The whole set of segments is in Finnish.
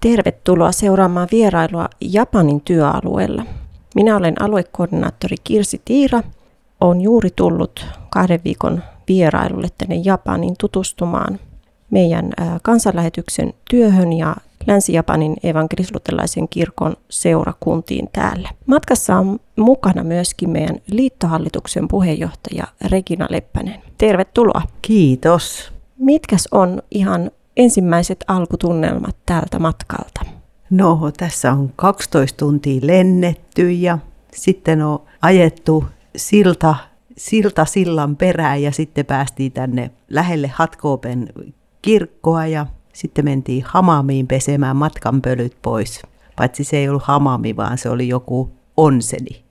Tervetuloa seuraamaan vierailua Japanin työalueella. Minä olen aluekoordinaattori Kirsi Tiira. Olen juuri tullut kahden viikon vierailulle tänne Japaniin tutustumaan meidän kansanlähetyksen työhön ja Länsi-Japanin evankelisluterilaisen kirkon seurakuntiin täällä. Matkassa on mukana myöskin meidän liittohallituksen puheenjohtaja Regina Leppänen. Tervetuloa. Kiitos. Mitkäs on ihan ensimmäiset alkutunnelmat täältä matkalta? No, tässä on 12 tuntia lennetty ja sitten on ajettu silta, silta sillan perään ja sitten päästiin tänne lähelle Hatkoopen kirkkoa ja sitten mentiin hamamiin pesemään matkanpölyt pois. Paitsi se ei ollut hamami, vaan se oli joku onseni.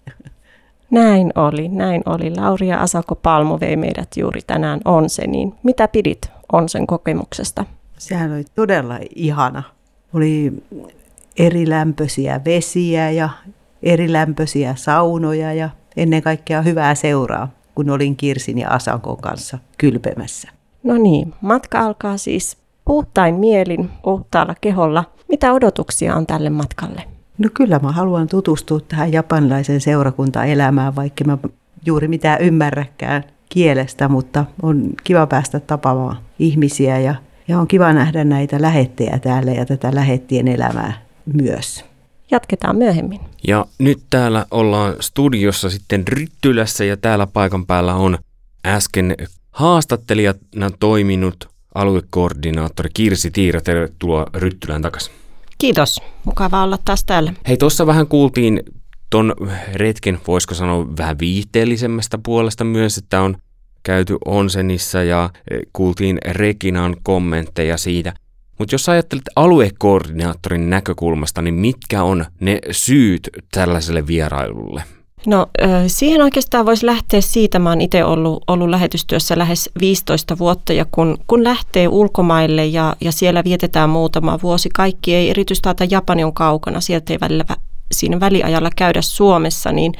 Näin oli, näin oli. Lauri ja Asako Palmo vei meidät juuri tänään onseniin. Mitä pidit onsen kokemuksesta? Sehän oli todella ihana. Oli erilämpöisiä vesiä ja erilämpöisiä saunoja ja ennen kaikkea hyvää seuraa, kun olin Kirsin ja Asankon kanssa kylpemässä. No niin, matka alkaa siis puhtain mielin, puhtaalla keholla. Mitä odotuksia on tälle matkalle? No kyllä mä haluan tutustua tähän japanilaisen seurakuntaelämään, vaikka mä juuri mitään ymmärräkään kielestä, mutta on kiva päästä tapaamaan ihmisiä ja, ja on kiva nähdä näitä lähettejä täällä ja tätä lähettien elämää myös. Jatketaan myöhemmin. Ja nyt täällä ollaan studiossa sitten Ryttylässä ja täällä paikan päällä on äsken haastattelijana toiminut aluekoordinaattori Kirsi Tiira. Tervetuloa Ryttylään takaisin. Kiitos. Mukava olla taas täällä. Hei, tuossa vähän kuultiin ton retken, voisiko sanoa vähän viihteellisemmästä puolesta myös, että on käyty Onsenissa ja e, kuultiin Rekinan kommentteja siitä. Mutta jos ajattelet aluekoordinaattorin näkökulmasta, niin mitkä on ne syyt tällaiselle vierailulle? No siihen oikeastaan voisi lähteä siitä. Mä oon itse ollut, ollut lähetystyössä lähes 15 vuotta ja kun, kun lähtee ulkomaille ja, ja siellä vietetään muutama vuosi, kaikki ei erityisesti Japani on kaukana, sieltä ei välillä, siinä väliajalla käydä Suomessa, niin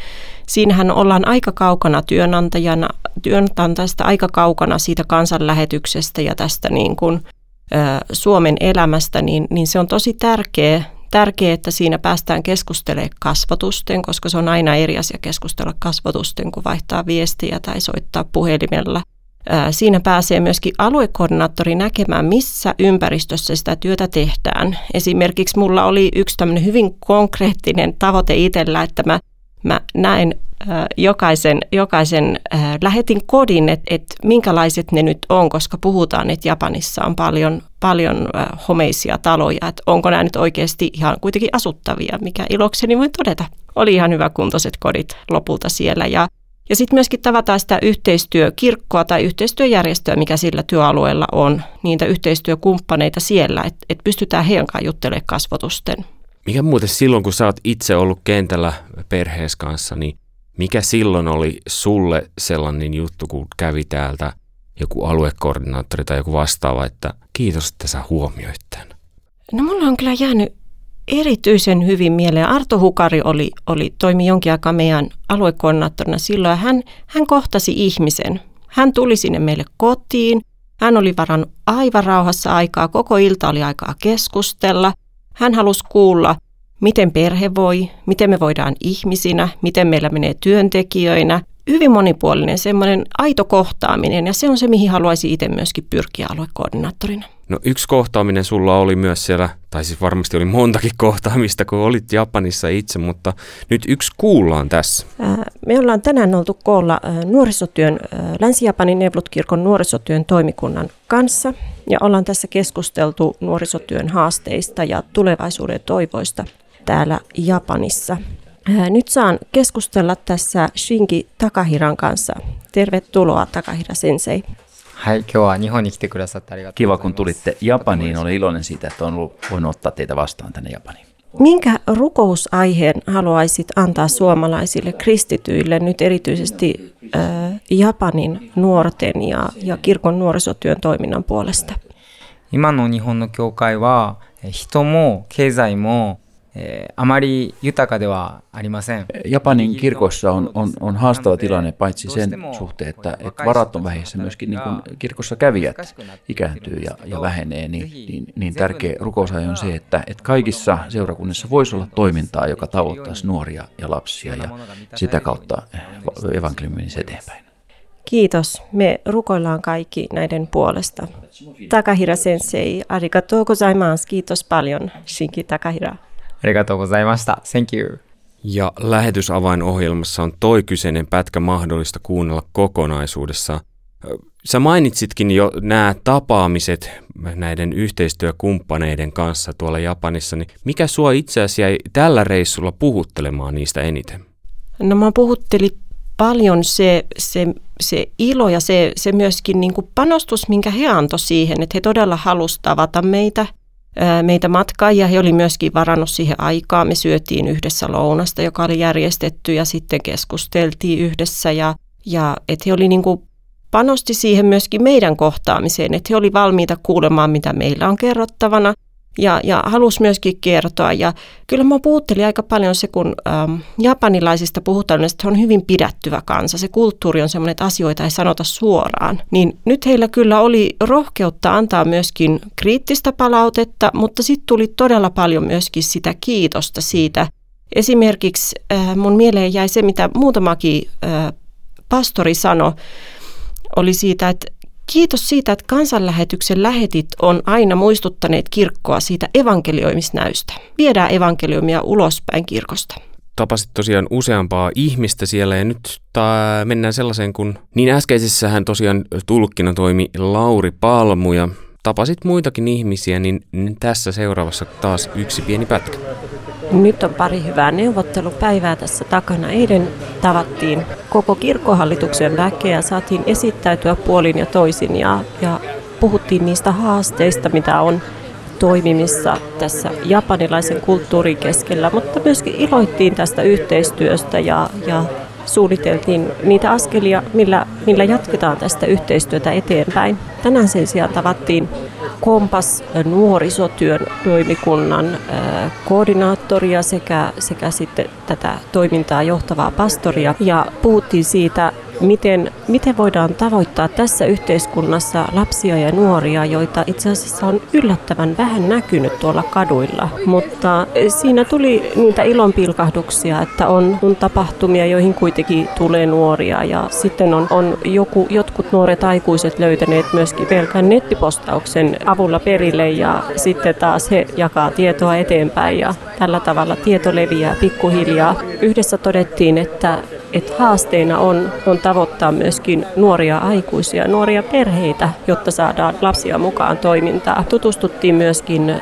siinähän ollaan aika kaukana työnantajana, työnantajasta, aika kaukana siitä kansanlähetyksestä ja tästä niin kuin, Suomen elämästä, niin, niin se on tosi tärkeä tärkeää, että siinä päästään keskustelemaan kasvatusten, koska se on aina eri asia keskustella kasvatusten, kun vaihtaa viestiä tai soittaa puhelimella. Siinä pääsee myöskin aluekoordinaattori näkemään, missä ympäristössä sitä työtä tehdään. Esimerkiksi mulla oli yksi tämmöinen hyvin konkreettinen tavoite itsellä, että mä, mä näen jokaisen, jokaisen lähetin kodin, että et minkälaiset ne nyt on, koska puhutaan, että Japanissa on paljon, paljon homeisia taloja, että onko nämä nyt oikeasti ihan kuitenkin asuttavia, mikä ilokseni voi todeta. Oli ihan hyväkuntoiset kodit lopulta siellä ja ja sitten myöskin tavataan sitä yhteistyökirkkoa tai yhteistyöjärjestöä, mikä sillä työalueella on, niitä yhteistyökumppaneita siellä, että et pystytään heidän kanssa juttelemaan kasvotusten. Mikä muuten silloin, kun sä oot itse ollut kentällä perhees kanssa, niin mikä silloin oli sulle sellainen juttu, kun kävi täältä joku aluekoordinaattori tai joku vastaava, että kiitos, että sä huomioit tämän? No mulla on kyllä jäänyt erityisen hyvin mieleen. Arto Hukari oli, oli, toimi jonkin aikaa meidän aluekoordinaattorina silloin hän, hän kohtasi ihmisen. Hän tuli sinne meille kotiin. Hän oli varannut aivan rauhassa aikaa. Koko ilta oli aikaa keskustella. Hän halusi kuulla miten perhe voi, miten me voidaan ihmisinä, miten meillä menee työntekijöinä. Hyvin monipuolinen, semmoinen aito kohtaaminen ja se on se, mihin haluaisi itse myöskin pyrkiä aluekoordinaattorina. No yksi kohtaaminen sulla oli myös siellä, tai siis varmasti oli montakin kohtaamista, kun olit Japanissa itse, mutta nyt yksi kuullaan tässä. Me ollaan tänään oltu koolla nuorisotyön, Länsi-Japanin Nevlut-kirkon nuorisotyön toimikunnan kanssa ja ollaan tässä keskusteltu nuorisotyön haasteista ja tulevaisuuden toivoista täällä Japanissa. Nyt saan keskustella tässä Shinki Takahiran kanssa. Tervetuloa Takahira Sensei. Kiva kun tulitte Japaniin. Olen iloinen siitä, että on voinut ottaa teitä vastaan tänne Japaniin. Minkä rukousaiheen haluaisit antaa suomalaisille kristityille, nyt erityisesti äh, Japanin nuorten ja, ja kirkon nuorisotyön toiminnan puolesta? 今の日本の教会は人も経済も Japanin kirkossa on, on, on haastava tilanne paitsi sen suhteen, että, että varat on vähissä, myöskin niin kun kirkossa kävijät ikääntyy ja, ja vähenee, niin, niin, niin tärkeä rukousaja on se, että, että kaikissa seurakunnissa voisi olla toimintaa, joka tavoittaisi nuoria ja lapsia ja sitä kautta evankeliumi eteenpäin. Kiitos. Me rukoillaan kaikki näiden puolesta. Takahira sensei, arigatou gozaimasu. Kiitos paljon, Shinki Takahira. Arigatou gozaimashita. Thank you. Ja lähetysavainohjelmassa on toi kyseinen pätkä mahdollista kuunnella kokonaisuudessa. Sä mainitsitkin jo nämä tapaamiset näiden yhteistyökumppaneiden kanssa tuolla Japanissa, niin mikä sua itse asiassa jäi tällä reissulla puhuttelemaan niistä eniten? No mä puhutteli paljon se, se, se ilo ja se, se myöskin niin kuin panostus, minkä he antoi siihen, että he todella halusivat tavata meitä, meitä matkaajia. He oli myöskin varannut siihen aikaa. Me syötiin yhdessä lounasta, joka oli järjestetty ja sitten keskusteltiin yhdessä. Ja, ja että he oli niin kuin panosti siihen myöskin meidän kohtaamiseen, että he oli valmiita kuulemaan, mitä meillä on kerrottavana – ja, ja halusi myöskin kertoa. Ja kyllä mä puhuttelin aika paljon se, kun ähm, japanilaisista puhutaan, että he on hyvin pidättyvä kansa. Se kulttuuri on sellainen, että asioita ei sanota suoraan. Niin nyt heillä kyllä oli rohkeutta antaa myöskin kriittistä palautetta, mutta sitten tuli todella paljon myöskin sitä kiitosta siitä. Esimerkiksi äh, mun mieleen jäi se, mitä muutamakin äh, pastori sanoi, oli siitä, että Kiitos siitä, että kansanlähetyksen lähetit on aina muistuttaneet kirkkoa siitä evankelioimisnäystä. Viedään evankeliumia ulospäin kirkosta. Tapasit tosiaan useampaa ihmistä siellä ja nyt mennään sellaiseen, kun niin äskeisessähän tosiaan tulkkina toimi Lauri Palmu ja tapasit muitakin ihmisiä, niin tässä seuraavassa taas yksi pieni pätkä. Nyt on pari hyvää neuvottelupäivää tässä takana. Eilen tavattiin koko kirkkohallituksen väkeä saatiin esittäytyä puolin ja toisin ja, ja puhuttiin niistä haasteista, mitä on toimimissa tässä japanilaisen kulttuurin keskellä, mutta myöskin iloittiin tästä yhteistyöstä ja, ja suunniteltiin niitä askelia, millä, millä jatketaan tästä yhteistyötä eteenpäin. Tänään sen sijaan tavattiin Kompas nuorisotyön toimikunnan koordinaattoria sekä, sekä sitten tätä toimintaa johtavaa pastoria. Ja puhuttiin siitä, miten, miten voidaan tavoittaa tässä yhteiskunnassa lapsia ja nuoria, joita itse asiassa on yllättävän vähän näkynyt tuolla kaduilla. Mutta siinä tuli niitä ilonpilkahduksia, että on, on tapahtumia, joihin kuitenkin tulee nuoria ja sitten on, on joku, jotkut nuoret aikuiset löytäneet myöskin pelkän nettipostauksen avulla perille ja sitten taas he jakaa tietoa eteenpäin ja tällä tavalla tieto leviää pikkuhiljaa. Yhdessä todettiin, että että haasteena on, on tavoittaa myöskin nuoria aikuisia, nuoria perheitä, jotta saadaan lapsia mukaan toimintaa. Tutustuttiin myöskin äh,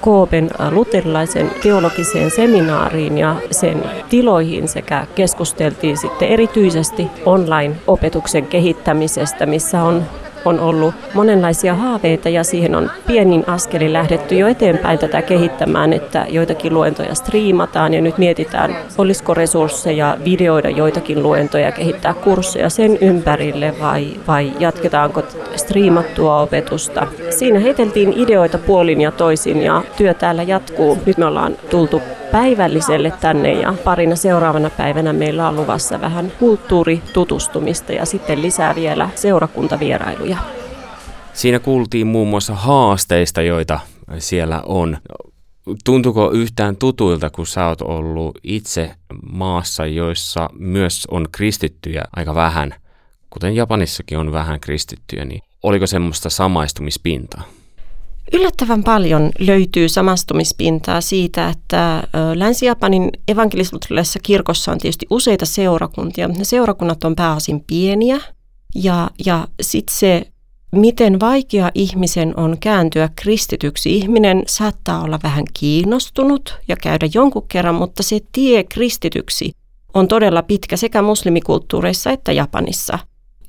Koopen luterilaisen teologiseen seminaariin ja sen tiloihin sekä keskusteltiin sitten erityisesti online-opetuksen kehittämisestä, missä on on ollut monenlaisia haaveita ja siihen on pienin askeli lähdetty jo eteenpäin tätä kehittämään, että joitakin luentoja striimataan ja nyt mietitään, olisiko resursseja videoida joitakin luentoja, kehittää kursseja sen ympärille vai, vai jatketaanko striimattua opetusta. Siinä heiteltiin ideoita puolin ja toisin ja työ täällä jatkuu. Nyt me ollaan tultu päivälliselle tänne ja parina seuraavana päivänä meillä on luvassa vähän kulttuuritutustumista ja sitten lisää vielä seurakuntavierailuja. Siinä kuultiin muun muassa haasteista, joita siellä on. Tuntuko yhtään tutuilta, kun sä oot ollut itse maassa, joissa myös on kristittyjä aika vähän, kuten Japanissakin on vähän kristittyjä, niin oliko semmoista samaistumispintaa? Yllättävän paljon löytyy samastumispintaa siitä, että Länsi-Japanin evankelisluterilaisessa kirkossa on tietysti useita seurakuntia, mutta ne seurakunnat on pääosin pieniä. Ja, ja sitten se, miten vaikea ihmisen on kääntyä kristityksi. Ihminen saattaa olla vähän kiinnostunut ja käydä jonkun kerran, mutta se tie kristityksi on todella pitkä sekä muslimikulttuureissa että Japanissa.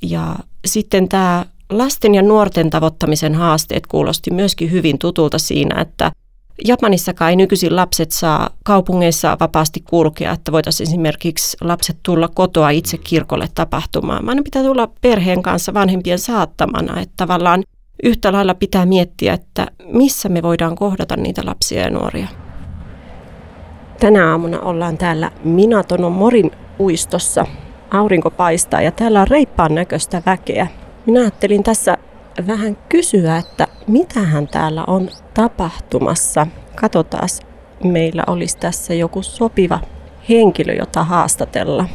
Ja sitten tämä lasten ja nuorten tavoittamisen haasteet kuulosti myöskin hyvin tutulta siinä, että Japanissakaan ei nykyisin lapset saa kaupungeissa vapaasti kulkea, että voitaisiin esimerkiksi lapset tulla kotoa itse kirkolle tapahtumaan, vaan ne pitää tulla perheen kanssa vanhempien saattamana, että tavallaan yhtä lailla pitää miettiä, että missä me voidaan kohdata niitä lapsia ja nuoria. Tänä aamuna ollaan täällä Minatonon Morin uistossa. Aurinko paistaa ja täällä on reippaan näköistä väkeä. Minä ajattelin tässä vähän kysyä, että mitähän täällä on tapahtumassa. Katsotaan, meillä olisi tässä joku sopiva henkilö, jota haastatella.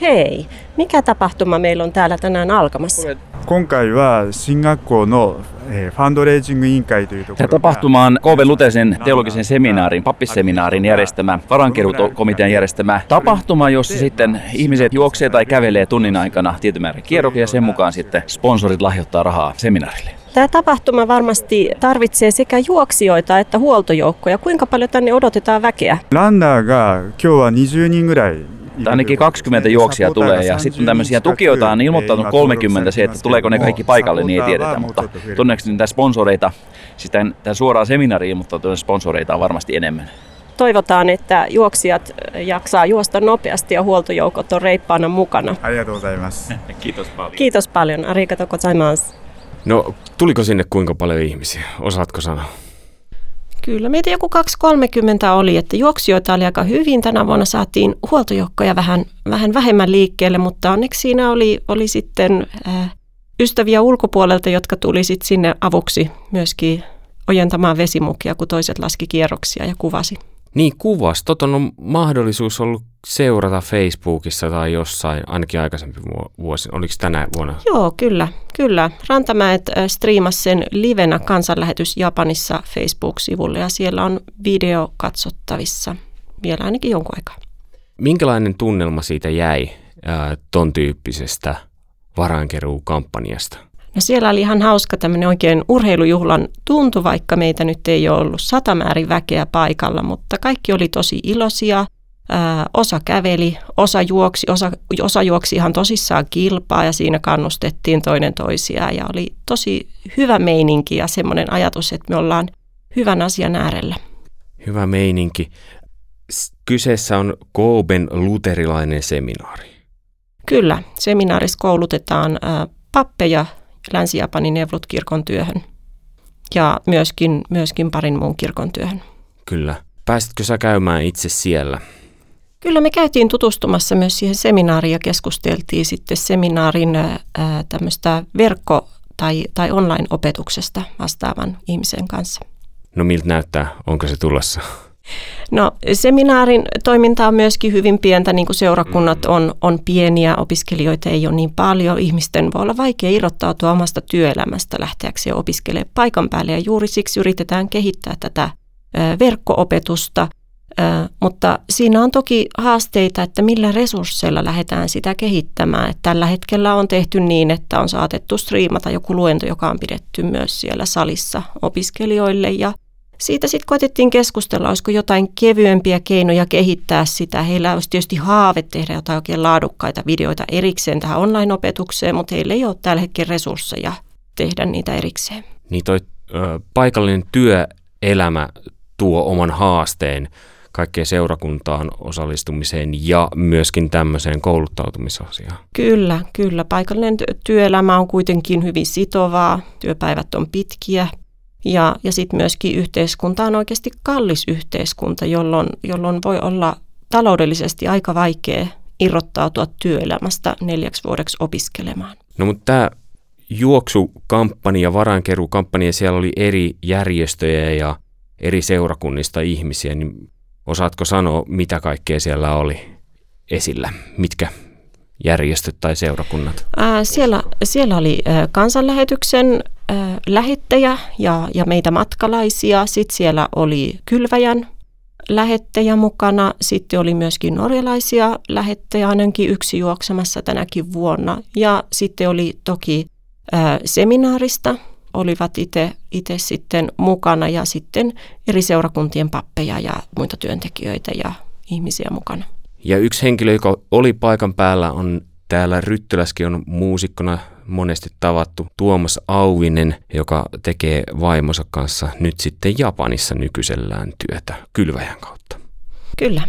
Hei, mikä tapahtuma meillä on täällä tänään alkamassa? 今回は進学校のえーファンドレイジング委員会というとこ Tämä ろが tapahtuma on KV Lutesen teologisen seminaarin, pappisseminaarin järjestämä, varankeruukomitean järjestämä tapahtuma, jossa sitten ihmiset juoksee tai kävelee tunnin aikana tietyn määrän kierroksia ja sen mukaan sitten sponsorit lahjoittaa rahaa seminaarille. Tämä tapahtuma varmasti tarvitsee sekä juoksijoita että huoltojoukkoja. Kuinka paljon tänne odotetaan väkeä? ランナーが今日は20人ぐらいいる että ainakin 20 juoksia tulee ja sitten tämmöisiä tukijoita on ilmoittanut 30, se, että tuleeko ne kaikki paikalle, niin ei tiedetä, mutta tunneeksi niitä sponsoreita, siis tämän, tämän suoraan seminaariin, mutta sponsoreita on varmasti enemmän. Toivotaan, että juoksijat jaksaa juosta nopeasti ja huoltojoukot on reippaana mukana. Kiitos paljon. Kiitos paljon. Arigato gozaimasu. No, tuliko sinne kuinka paljon ihmisiä? Osaatko sanoa? Kyllä, meitä joku 230 oli, että juoksijoita oli aika hyvin. Tänä vuonna saatiin huoltojoukkoja vähän, vähän vähemmän liikkeelle, mutta onneksi siinä oli, oli sitten äh, ystäviä ulkopuolelta, jotka tuli sitten sinne avuksi myöskin ojentamaan vesimukia, kun toiset laski kierroksia ja kuvasi. Niin kuvas. Toton on mahdollisuus ollut seurata Facebookissa tai jossain, ainakin aikaisempi vu- vuosi. Oliko tänä vuonna? Joo, kyllä, kyllä. Rantamäet äh, striimasi sen livenä kansanlähetys Japanissa Facebook-sivulle ja siellä on video katsottavissa vielä ainakin jonkun aikaa. Minkälainen tunnelma siitä jäi ää, ton tyyppisestä varainkeruukampanjasta? No siellä oli ihan hauska tämmöinen oikein urheilujuhlan tuntu, vaikka meitä nyt ei ole ollut satamäärin väkeä paikalla, mutta kaikki oli tosi iloisia. Ää, osa käveli, osa juoksi, osa, osa juoksi ihan tosissaan kilpaa ja siinä kannustettiin toinen toisiaan ja oli tosi hyvä meininki ja semmoinen ajatus, että me ollaan hyvän asian äärellä. Hyvä meininki. Kyseessä on Kooben luterilainen seminaari. Kyllä, seminaarissa koulutetaan ää, pappeja Länsi-Japanin Nevlut-kirkon työhön ja myöskin, myöskin parin muun kirkon työhön. Kyllä. Pääsitkö sä käymään itse siellä? Kyllä me käytiin tutustumassa myös siihen seminaariin ja keskusteltiin sitten seminaarin ää, tämmöistä verkko- tai, tai online-opetuksesta vastaavan ihmisen kanssa. No miltä näyttää? Onko se tulossa? No seminaarin toiminta on myöskin hyvin pientä, niin kuin seurakunnat on, on pieniä, opiskelijoita ei ole niin paljon. Ihmisten voi olla vaikea irrottautua omasta työelämästä lähteäkseen opiskelemaan paikan päälle ja juuri siksi yritetään kehittää tätä verkko-opetusta. Mutta siinä on toki haasteita, että millä resursseilla lähdetään sitä kehittämään. Että tällä hetkellä on tehty niin, että on saatettu striimata joku luento, joka on pidetty myös siellä salissa opiskelijoille ja siitä sitten koitettiin keskustella, olisiko jotain kevyempiä keinoja kehittää sitä. Heillä olisi tietysti haave tehdä jotain oikein laadukkaita videoita erikseen tähän online-opetukseen, mutta heillä ei ole tällä hetkellä resursseja tehdä niitä erikseen. Niin toi ö, paikallinen työelämä tuo oman haasteen kaikkeen seurakuntaan osallistumiseen ja myöskin tämmöiseen kouluttautumisasiaan. Kyllä, kyllä. Paikallinen ty- työelämä on kuitenkin hyvin sitovaa, työpäivät on pitkiä ja, ja sitten myöskin yhteiskunta on oikeasti kallis yhteiskunta, jolloin, jolloin voi olla taloudellisesti aika vaikea irrottautua työelämästä neljäksi vuodeksi opiskelemaan. No mutta tämä juoksukampanja, varainkeruukampanja, siellä oli eri järjestöjä ja eri seurakunnista ihmisiä, niin osaatko sanoa, mitä kaikkea siellä oli esillä? Mitkä järjestöt tai seurakunnat? Ää, siellä, siellä oli kansanlähetyksen ää, lähettäjä ja, ja meitä matkalaisia. Sitten siellä oli kylväjän lähettäjä mukana. Sitten oli myöskin norjalaisia lähettäjä, ainakin yksi juoksemassa tänäkin vuonna. Ja sitten oli toki ää, seminaarista olivat itse sitten mukana ja sitten eri seurakuntien pappeja ja muita työntekijöitä ja ihmisiä mukana. Ja yksi henkilö, joka oli paikan päällä, on täällä Ryttyläskin on muusikkona monesti tavattu Tuomas Auvinen, joka tekee vaimonsa kanssa nyt sitten Japanissa nykyisellään työtä kylväjän kautta. Kyllä.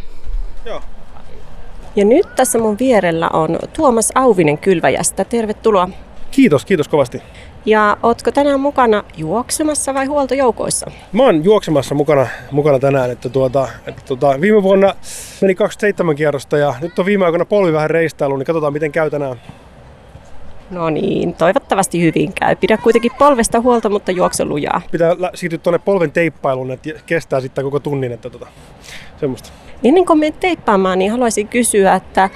Ja nyt tässä mun vierellä on Tuomas Auvinen Kylväjästä. Tervetuloa. Kiitos, kiitos kovasti. Ja ootko tänään mukana juoksemassa vai huoltojoukoissa? Mä oon juoksemassa mukana, mukana tänään. Että tuota, että tuota, viime vuonna meni 27 kierrosta ja nyt on viime aikoina polvi vähän reistailu, niin katsotaan miten käy tänään. No niin, toivottavasti hyvin käy. Pidä kuitenkin polvesta huolta, mutta juokse lujaa. Pitää siirtyä tuonne polven teippailuun, että kestää sitten koko tunnin, että tota, semmoista. Ennen kuin menet teippaamaan, niin haluaisin kysyä, että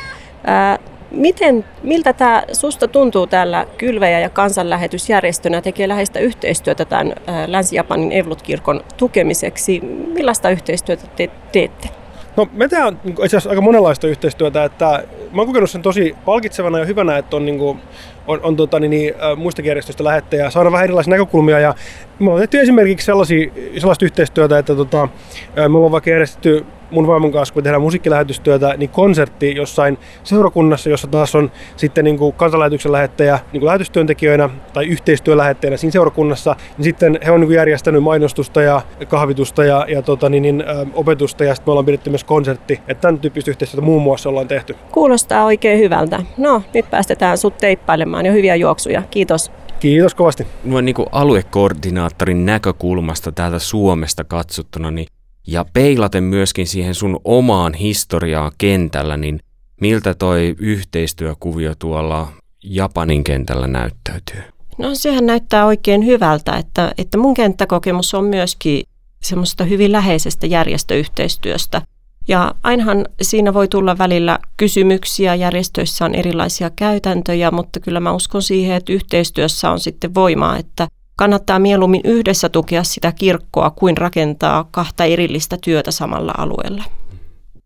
ää, miten, miltä tämä susta tuntuu täällä Kylväjä ja kansanlähetysjärjestönä tekee läheistä yhteistyötä tämän ää, Länsi-Japanin Evlut-kirkon tukemiseksi. Millaista yhteistyötä te teette? No me tehdään niin itse asiassa aika monenlaista yhteistyötä, että mä oon kokenut sen tosi palkitsevana ja hyvänä, että on, niin kuin, on, on tota, niin, niin, muista järjestöistä lähettejä, saada vähän erilaisia näkökulmia ja me on tehty esimerkiksi sellaisia, sellaista yhteistyötä, että tota, me ollaan vaikka järjestetty mun vaimon kanssa, kun tehdään musiikkilähetystyötä, niin konsertti jossain seurakunnassa, jossa taas on sitten niin kuin kansanlähetyksen lähettäjä niin kuin lähetystyöntekijöinä tai yhteistyölähettäjänä siinä seurakunnassa, niin sitten he on niin kuin järjestänyt mainostusta ja kahvitusta ja, ja tota, niin, niin, ä, opetusta ja sitten me ollaan pidetty myös konsertti. Että tämän tyyppistä yhteistyötä muun muassa ollaan tehty. Kuulostaa oikein hyvältä. No, nyt päästetään sut teippailemaan jo hyviä juoksuja. Kiitos. Kiitos kovasti. Noin niin kuin aluekoordinaattorin näkökulmasta täältä Suomesta katsottuna, niin ja peilaten myöskin siihen sun omaan historiaa kentällä, niin miltä toi yhteistyökuvio tuolla Japanin kentällä näyttäytyy? No sehän näyttää oikein hyvältä, että, että mun kenttäkokemus on myöskin semmoista hyvin läheisestä järjestöyhteistyöstä. Ja ainahan siinä voi tulla välillä kysymyksiä, järjestöissä on erilaisia käytäntöjä, mutta kyllä mä uskon siihen, että yhteistyössä on sitten voimaa, että kannattaa mieluummin yhdessä tukea sitä kirkkoa kuin rakentaa kahta erillistä työtä samalla alueella.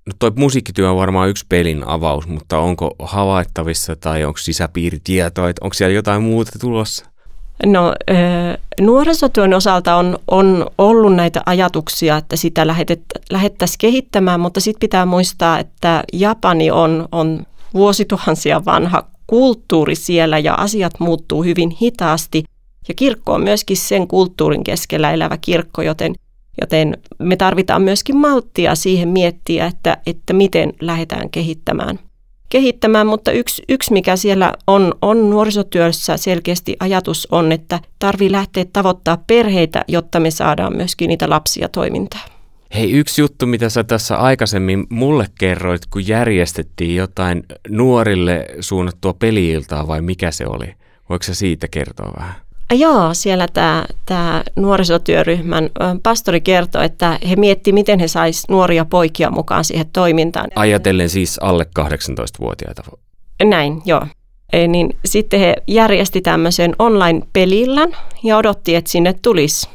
No toi musiikkityö on varmaan yksi pelin avaus, mutta onko havaittavissa tai onko sisäpiiritietoa, että onko siellä jotain muuta tulossa? No nuorisotyön osalta on, on ollut näitä ajatuksia, että sitä lähettäisiin kehittämään, mutta sitten pitää muistaa, että Japani on, on vuosituhansia vanha kulttuuri siellä ja asiat muuttuu hyvin hitaasti. Ja kirkko on myöskin sen kulttuurin keskellä elävä kirkko, joten, joten me tarvitaan myöskin malttia siihen miettiä, että, että miten lähdetään kehittämään. kehittämään. Mutta yksi, yksi mikä siellä on, on nuorisotyössä selkeästi ajatus on, että tarvii lähteä tavoittaa perheitä, jotta me saadaan myöskin niitä lapsia toimintaan. Hei, yksi juttu, mitä sä tässä aikaisemmin mulle kerroit, kun järjestettiin jotain nuorille suunnattua peliiltaa vai mikä se oli? Voiko sä siitä kertoa vähän? Joo, siellä tämä, tämä nuorisotyöryhmän pastori kertoi, että he miettii, miten he sais nuoria poikia mukaan siihen toimintaan. Ajatellen siis alle 18-vuotiaita. Näin, joo. E, niin sitten he järjesti tämmöisen online-pelillän ja odotti, että sinne tulisi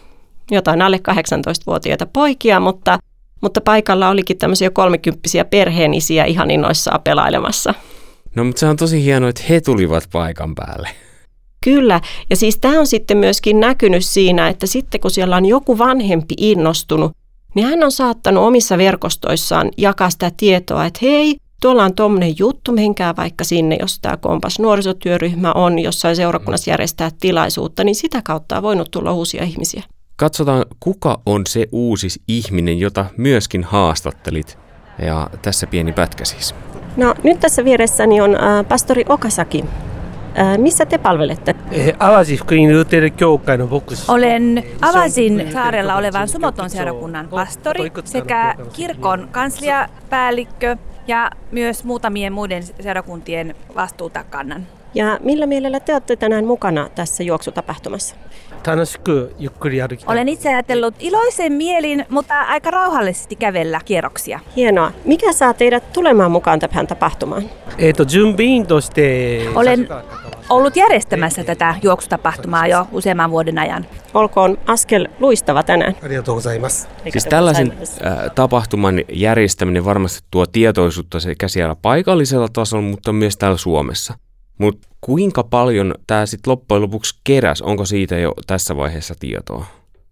jotain alle 18-vuotiaita poikia, mutta, mutta paikalla olikin tämmöisiä kolmekymppisiä perheenisiä ihan innoissaan pelailemassa. No mutta se on tosi hienoa, että he tulivat paikan päälle. Kyllä, ja siis tämä on sitten myöskin näkynyt siinä, että sitten kun siellä on joku vanhempi innostunut, niin hän on saattanut omissa verkostoissaan jakaa sitä tietoa, että hei, tuolla on tuommoinen juttu, menkää vaikka sinne, jos tämä kompas nuorisotyöryhmä on jossain seurakunnassa järjestää tilaisuutta, niin sitä kautta on voinut tulla uusia ihmisiä. Katsotaan, kuka on se uusi ihminen, jota myöskin haastattelit. Ja tässä pieni pätkä siis. No nyt tässä vieressäni on äh, pastori Okasaki. Missä te palvelette? Eh, Olen Avasin saarella olevan Sumoton seurakunnan pastori sekä kirkon kansliapäällikkö ja myös muutamien muiden seurakuntien vastuuta kannan. Ja millä mielellä te olette tänään mukana tässä juoksutapahtumassa? Olen itse ajatellut iloisen mielin, mutta aika rauhallisesti kävellä kierroksia. Hienoa. Mikä saa teidät tulemaan mukaan tähän tapahtumaan? Olen ollut järjestämässä tätä juoksutapahtumaa jo useamman vuoden ajan. Olkoon askel luistava tänään. Siis tällaisen äh, tapahtuman järjestäminen varmasti tuo tietoisuutta sekä siellä paikallisella tasolla, mutta myös täällä Suomessa. Mutta kuinka paljon tämä sitten loppujen lopuksi keräs? Onko siitä jo tässä vaiheessa tietoa?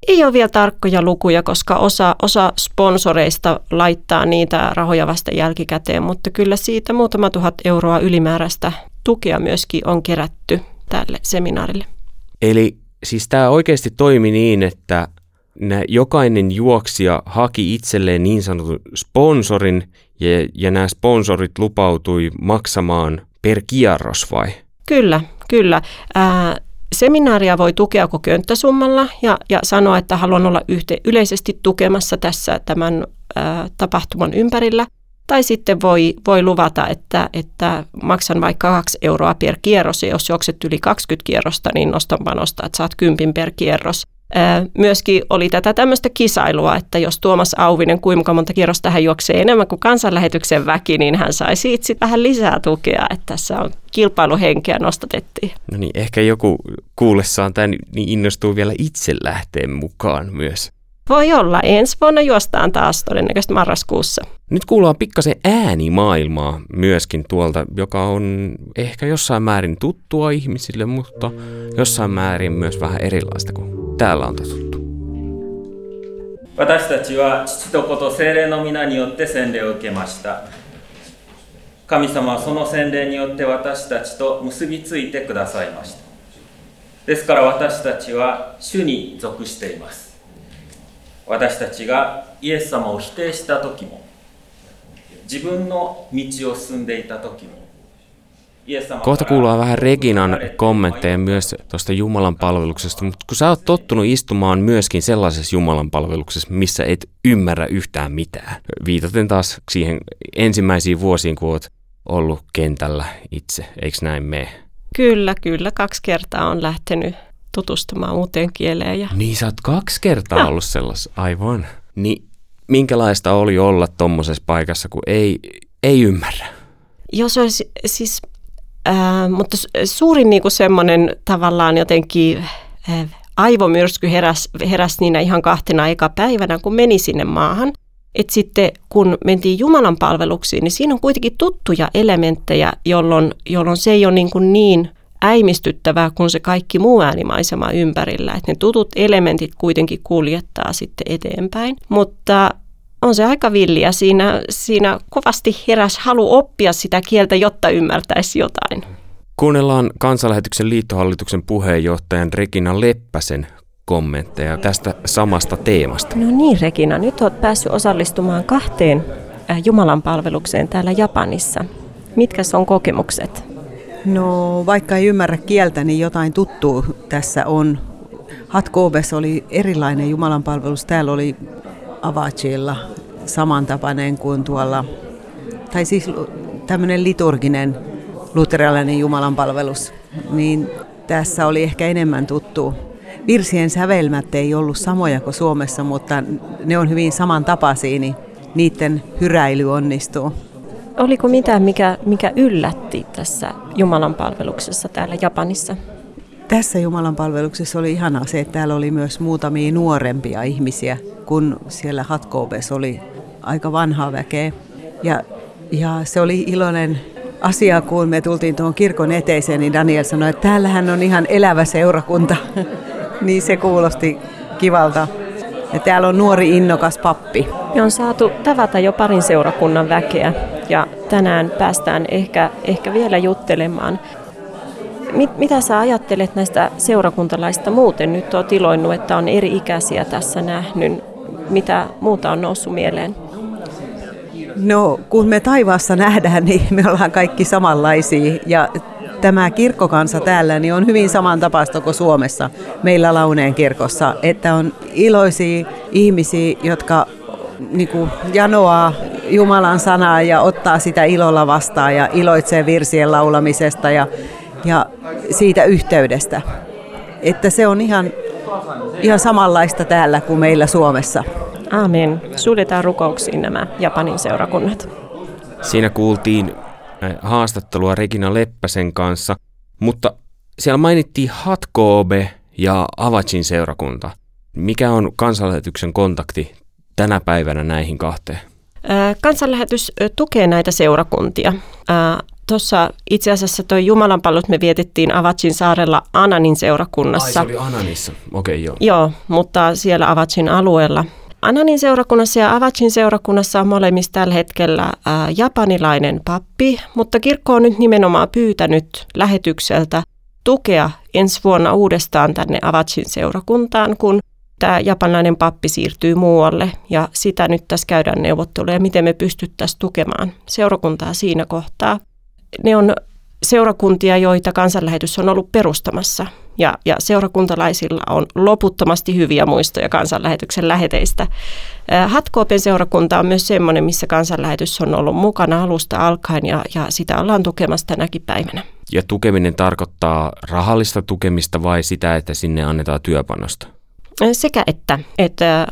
Ei ole vielä tarkkoja lukuja, koska osa, osa sponsoreista laittaa niitä rahoja vasta jälkikäteen, mutta kyllä siitä muutama tuhat euroa ylimääräistä tukea myöskin on kerätty tälle seminaarille. Eli siis tämä oikeasti toimi niin, että nää, jokainen juoksija haki itselleen niin sanotun sponsorin ja, ja nämä sponsorit lupautui maksamaan per kierros vai? Kyllä, kyllä. Ää, seminaaria voi tukea joko könttäsummalla ja, ja sanoa, että haluan olla yhte, yleisesti tukemassa tässä tämän ää, tapahtuman ympärillä. Tai sitten voi, voi luvata, että, että maksan vaikka 2 euroa per kierros ja jos juokset yli 20 kierrosta, niin nostan panosta, että saat kympin per kierros. Myöskin oli tätä tämmöistä kisailua, että jos Tuomas Auvinen kuinka monta kierrosta hän juoksee enemmän kuin kansanlähetyksen väki, niin hän sai siitä vähän lisää tukea, että tässä on kilpailuhenkeä nostatettiin. No niin, ehkä joku kuullessaan tämän niin innostuu vielä itse lähteen mukaan myös. Voi olla. Ensi vuonna juostaan taas todennäköisesti marraskuussa. Nyt kuullaan pikkasen äänimaailmaa myöskin tuolta, joka on ehkä jossain määrin tuttua ihmisille, mutta jossain määrin myös vähän erilaista kuin täällä on totuttu. 私たちは父と子と精霊の皆によって洗礼を受けました神様はその洗礼によって私たちと結びついてくださいましたですから私たちは主に属しています 私たちがイエス様を否定した時も自分の道を進んでいた時も Kohta kuullaan vähän Reginan kommentteja myös tuosta Jumalan palveluksesta, mutta kun sä oot tottunut istumaan myöskin sellaisessa Jumalan palveluksessa, missä et ymmärrä yhtään mitään. Viitaten taas siihen ensimmäisiin vuosiin, kun oot ollut kentällä itse, eikö näin mene? Kyllä, kyllä. Kaksi kertaa on lähtenyt tutustumaan uuteen kieleen. Ja... Niin, sä oot kaksi kertaa no. ollut sellaisessa, aivan. Niin minkälaista oli olla tuommoisessa paikassa, kun ei, ei ymmärrä? Jos olisi siis, äh, mutta suurin niin semmoinen tavallaan jotenkin äh, aivomyrsky heräsi heräs niinä ihan kahtena eka päivänä, kun meni sinne maahan. Et sitten kun mentiin Jumalan palveluksiin, niin siinä on kuitenkin tuttuja elementtejä, jolloin, jolloin se ei ole niin, kuin niin äimistyttävää kuin se kaikki muu äänimaisema ympärillä. Että ne tutut elementit kuitenkin kuljettaa sitten eteenpäin. Mutta on se aika villiä. Siinä, siinä kovasti heräs halu oppia sitä kieltä, jotta ymmärtäisi jotain. Kuunnellaan kansanlähetyksen liittohallituksen puheenjohtajan Regina Leppäsen kommentteja tästä samasta teemasta. No niin Regina, nyt olet päässyt osallistumaan kahteen äh, Jumalan palvelukseen täällä Japanissa. Mitkä on kokemukset? No vaikka ei ymmärrä kieltä, niin jotain tuttuu tässä on. Hatkoobes oli erilainen jumalanpalvelus. Täällä oli Avachilla samantapainen kuin tuolla, tai siis tämmöinen liturginen luterilainen jumalanpalvelus. Niin tässä oli ehkä enemmän tuttu. Virsien sävelmät ei ollut samoja kuin Suomessa, mutta ne on hyvin samantapaisia, niin niiden hyräily onnistuu. Oliko mitään, mikä, mikä yllätti tässä Jumalan palveluksessa täällä Japanissa? Tässä Jumalan palveluksessa oli ihanaa se, että täällä oli myös muutamia nuorempia ihmisiä, kun siellä Hatkoobes oli aika vanhaa väkeä. Ja, ja se oli iloinen asia, kun me tultiin tuohon kirkon eteiseen, niin Daniel sanoi, että täällähän on ihan elävä seurakunta. niin se kuulosti kivalta. Ja täällä on nuori innokas pappi. Me on saatu tavata jo parin seurakunnan väkeä ja tänään päästään ehkä, ehkä vielä juttelemaan. Mit, mitä sä ajattelet näistä seurakuntalaista muuten? Nyt olet iloinnut, että on eri ikäisiä tässä nähnyt. Mitä muuta on noussut mieleen? No, kun me taivaassa nähdään, niin me ollaan kaikki samanlaisia. Ja tämä kirkkokansa täällä niin on hyvin samantapaista kuin Suomessa, meillä Launeen kirkossa. Että on iloisia ihmisiä, jotka niin kuin janoaa Jumalan sanaa ja ottaa sitä ilolla vastaan ja iloitsee virsien laulamisesta ja, ja siitä yhteydestä. Että se on ihan, ihan samanlaista täällä kuin meillä Suomessa. Amen. Suljetaan rukouksiin nämä Japanin seurakunnat. Siinä kuultiin haastattelua Regina Leppäsen kanssa, mutta siellä mainittiin Hatkobe ja Avacin seurakunta. Mikä on kansanlähetyksen kontakti tänä päivänä näihin kahteen? Kansanlähetys tukee näitä seurakuntia. Tuossa itse asiassa tuo Jumalanpalvelus me vietettiin Avatsin saarella Ananin seurakunnassa. Ai se oli Ananissa, okei okay, joo. Joo, mutta siellä Avatsin alueella. Ananin seurakunnassa ja Avatsin seurakunnassa on molemmissa tällä hetkellä ää, japanilainen pappi, mutta kirkko on nyt nimenomaan pyytänyt lähetykseltä tukea ensi vuonna uudestaan tänne Avatsin seurakuntaan, kun tämä japanilainen pappi siirtyy muualle ja sitä nyt tässä käydään neuvotteluja, miten me pystyttäisiin tukemaan seurakuntaa siinä kohtaa. Ne on seurakuntia, joita kansanlähetys on ollut perustamassa Ja, ja seurakuntalaisilla on loputtomasti hyviä muistoja kansanlähetyksen läheteistä. Hatkoopen seurakunta on myös semmoinen, missä kansanlähetys on ollut mukana alusta alkaen ja, ja sitä ollaan tukemassa tänäkin päivänä. Ja tukeminen tarkoittaa rahallista tukemista vai sitä, että sinne annetaan työpanosta? Sekä että, että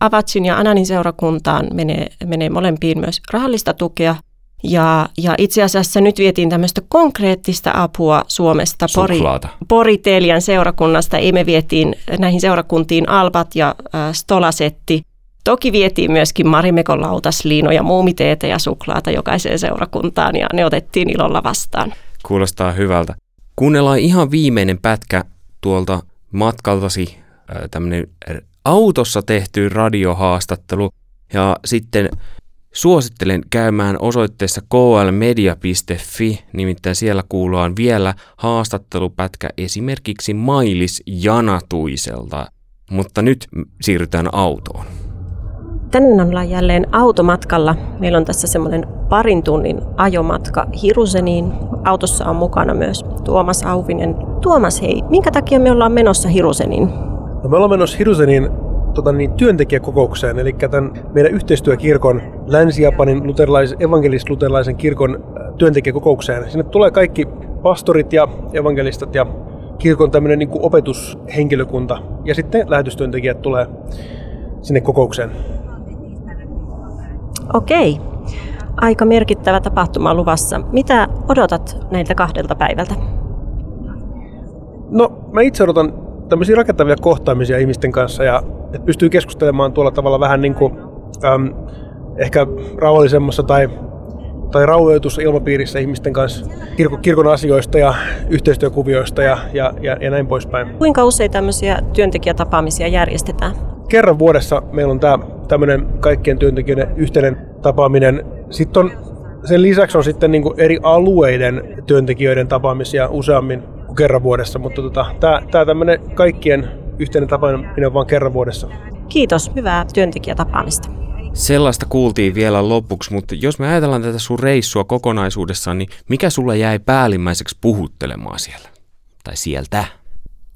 Avatsin ja Ananin seurakuntaan menee, menee molempiin myös rahallista tukea. Ja, ja itse asiassa nyt vietiin tämmöistä konkreettista apua Suomesta Pori, Poritelian seurakunnasta. Ei me vietiin näihin seurakuntiin Albat ja äh, Stolasetti. Toki vietiin myöskin Marimekon lautasliinoja, muumiteetä ja suklaata jokaiseen seurakuntaan ja ne otettiin ilolla vastaan. Kuulostaa hyvältä. Kuunnellaan ihan viimeinen pätkä tuolta matkaltasi tämmöinen autossa tehty radiohaastattelu ja sitten suosittelen käymään osoitteessa klmedia.fi, nimittäin siellä kuullaan vielä haastattelupätkä esimerkiksi Mailis Janatuiselta. Mutta nyt siirrytään autoon. Tänään ollaan jälleen automatkalla. Meillä on tässä semmoinen parin tunnin ajomatka Hiruseniin. Autossa on mukana myös Tuomas Auvinen. Tuomas, hei, minkä takia me ollaan menossa Hiruseniin? No me ollaan menossa Hirusenin tota, niin, työntekijäkokoukseen, eli tämän meidän yhteistyökirkon, Länsi-Japanin luterilais, evankelis-luterilaisen kirkon äh, työntekijäkokoukseen. Sinne tulee kaikki pastorit ja evankelistat ja kirkon tämmöinen niin opetushenkilökunta ja sitten lähetystyöntekijät tulee sinne kokoukseen. Okei. Aika merkittävä tapahtuma luvassa. Mitä odotat näiltä kahdelta päivältä? No, mä itse odotan tämmöisiä rakentavia kohtaamisia ihmisten kanssa ja että pystyy keskustelemaan tuolla tavalla vähän niin kuin, äm, ehkä rauhallisemmassa tai, tai rauhoitussa ilmapiirissä ihmisten kanssa kirkon, kirkon asioista ja yhteistyökuvioista ja, ja, ja, ja näin poispäin. Kuinka usein tämmöisiä työntekijätapaamisia järjestetään? Kerran vuodessa meillä on tämä tämmöinen kaikkien työntekijöiden yhteinen tapaaminen. Sitten on, sen lisäksi on sitten niin eri alueiden työntekijöiden tapaamisia useammin kuin kerran vuodessa, mutta tota, tämä, tämä tämmöinen kaikkien yhteinen tapaaminen on vain kerran vuodessa. Kiitos, hyvää työntekijätapaamista. Sellaista kuultiin vielä lopuksi, mutta jos me ajatellaan tätä sun reissua kokonaisuudessaan, niin mikä sulle jäi päällimmäiseksi puhuttelemaan siellä? Tai sieltä?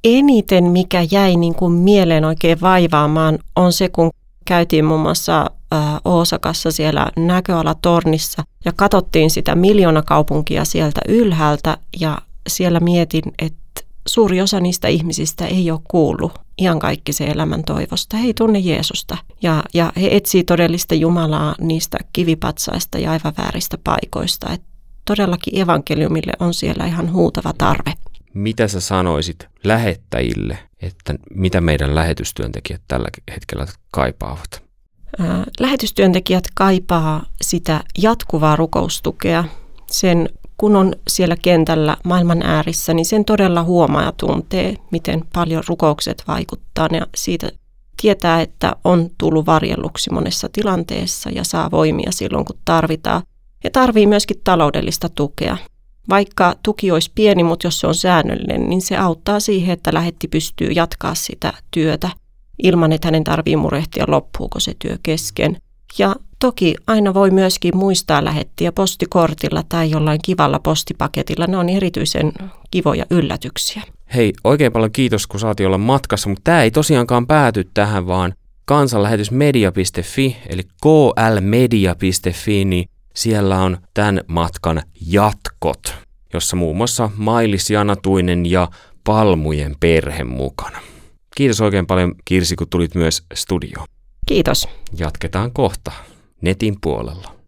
Eniten mikä jäi niin kuin mieleen oikein vaivaamaan on se, kun käytiin muun muassa äh, Oosakassa siellä näköalatornissa ja katsottiin sitä miljoonakaupunkia sieltä ylhäältä ja siellä mietin, että suuri osa niistä ihmisistä ei ole kuullut ihan kaikki se elämän toivosta. He ei tunne Jeesusta ja, ja he etsii todellista Jumalaa niistä kivipatsaista ja aivan vääristä paikoista. Et todellakin evankeliumille on siellä ihan huutava tarve. Mitä sä sanoisit lähettäjille, että mitä meidän lähetystyöntekijät tällä hetkellä kaipaavat? Lähetystyöntekijät kaipaa sitä jatkuvaa rukoustukea, sen kun on siellä kentällä maailman äärissä, niin sen todella huomaa ja tuntee, miten paljon rukoukset vaikuttaa. Ja siitä tietää, että on tullut varjelluksi monessa tilanteessa ja saa voimia silloin, kun tarvitaan. Ja tarvii myöskin taloudellista tukea. Vaikka tuki olisi pieni, mutta jos se on säännöllinen, niin se auttaa siihen, että lähetti pystyy jatkaa sitä työtä ilman, että hänen tarvii murehtia loppuuko se työ kesken. Ja Toki aina voi myöskin muistaa lähettiä postikortilla tai jollain kivalla postipaketilla. Ne on erityisen kivoja yllätyksiä. Hei, oikein paljon kiitos, kun saatiin olla matkassa, mutta tämä ei tosiaankaan pääty tähän, vaan kansanlähetysmedia.fi, eli klmedia.fi, niin siellä on tämän matkan jatkot, jossa muun muassa Mailis Janatuinen ja Palmujen perhe mukana. Kiitos oikein paljon Kirsi, kun tulit myös studioon. Kiitos. Jatketaan kohta netin puolella.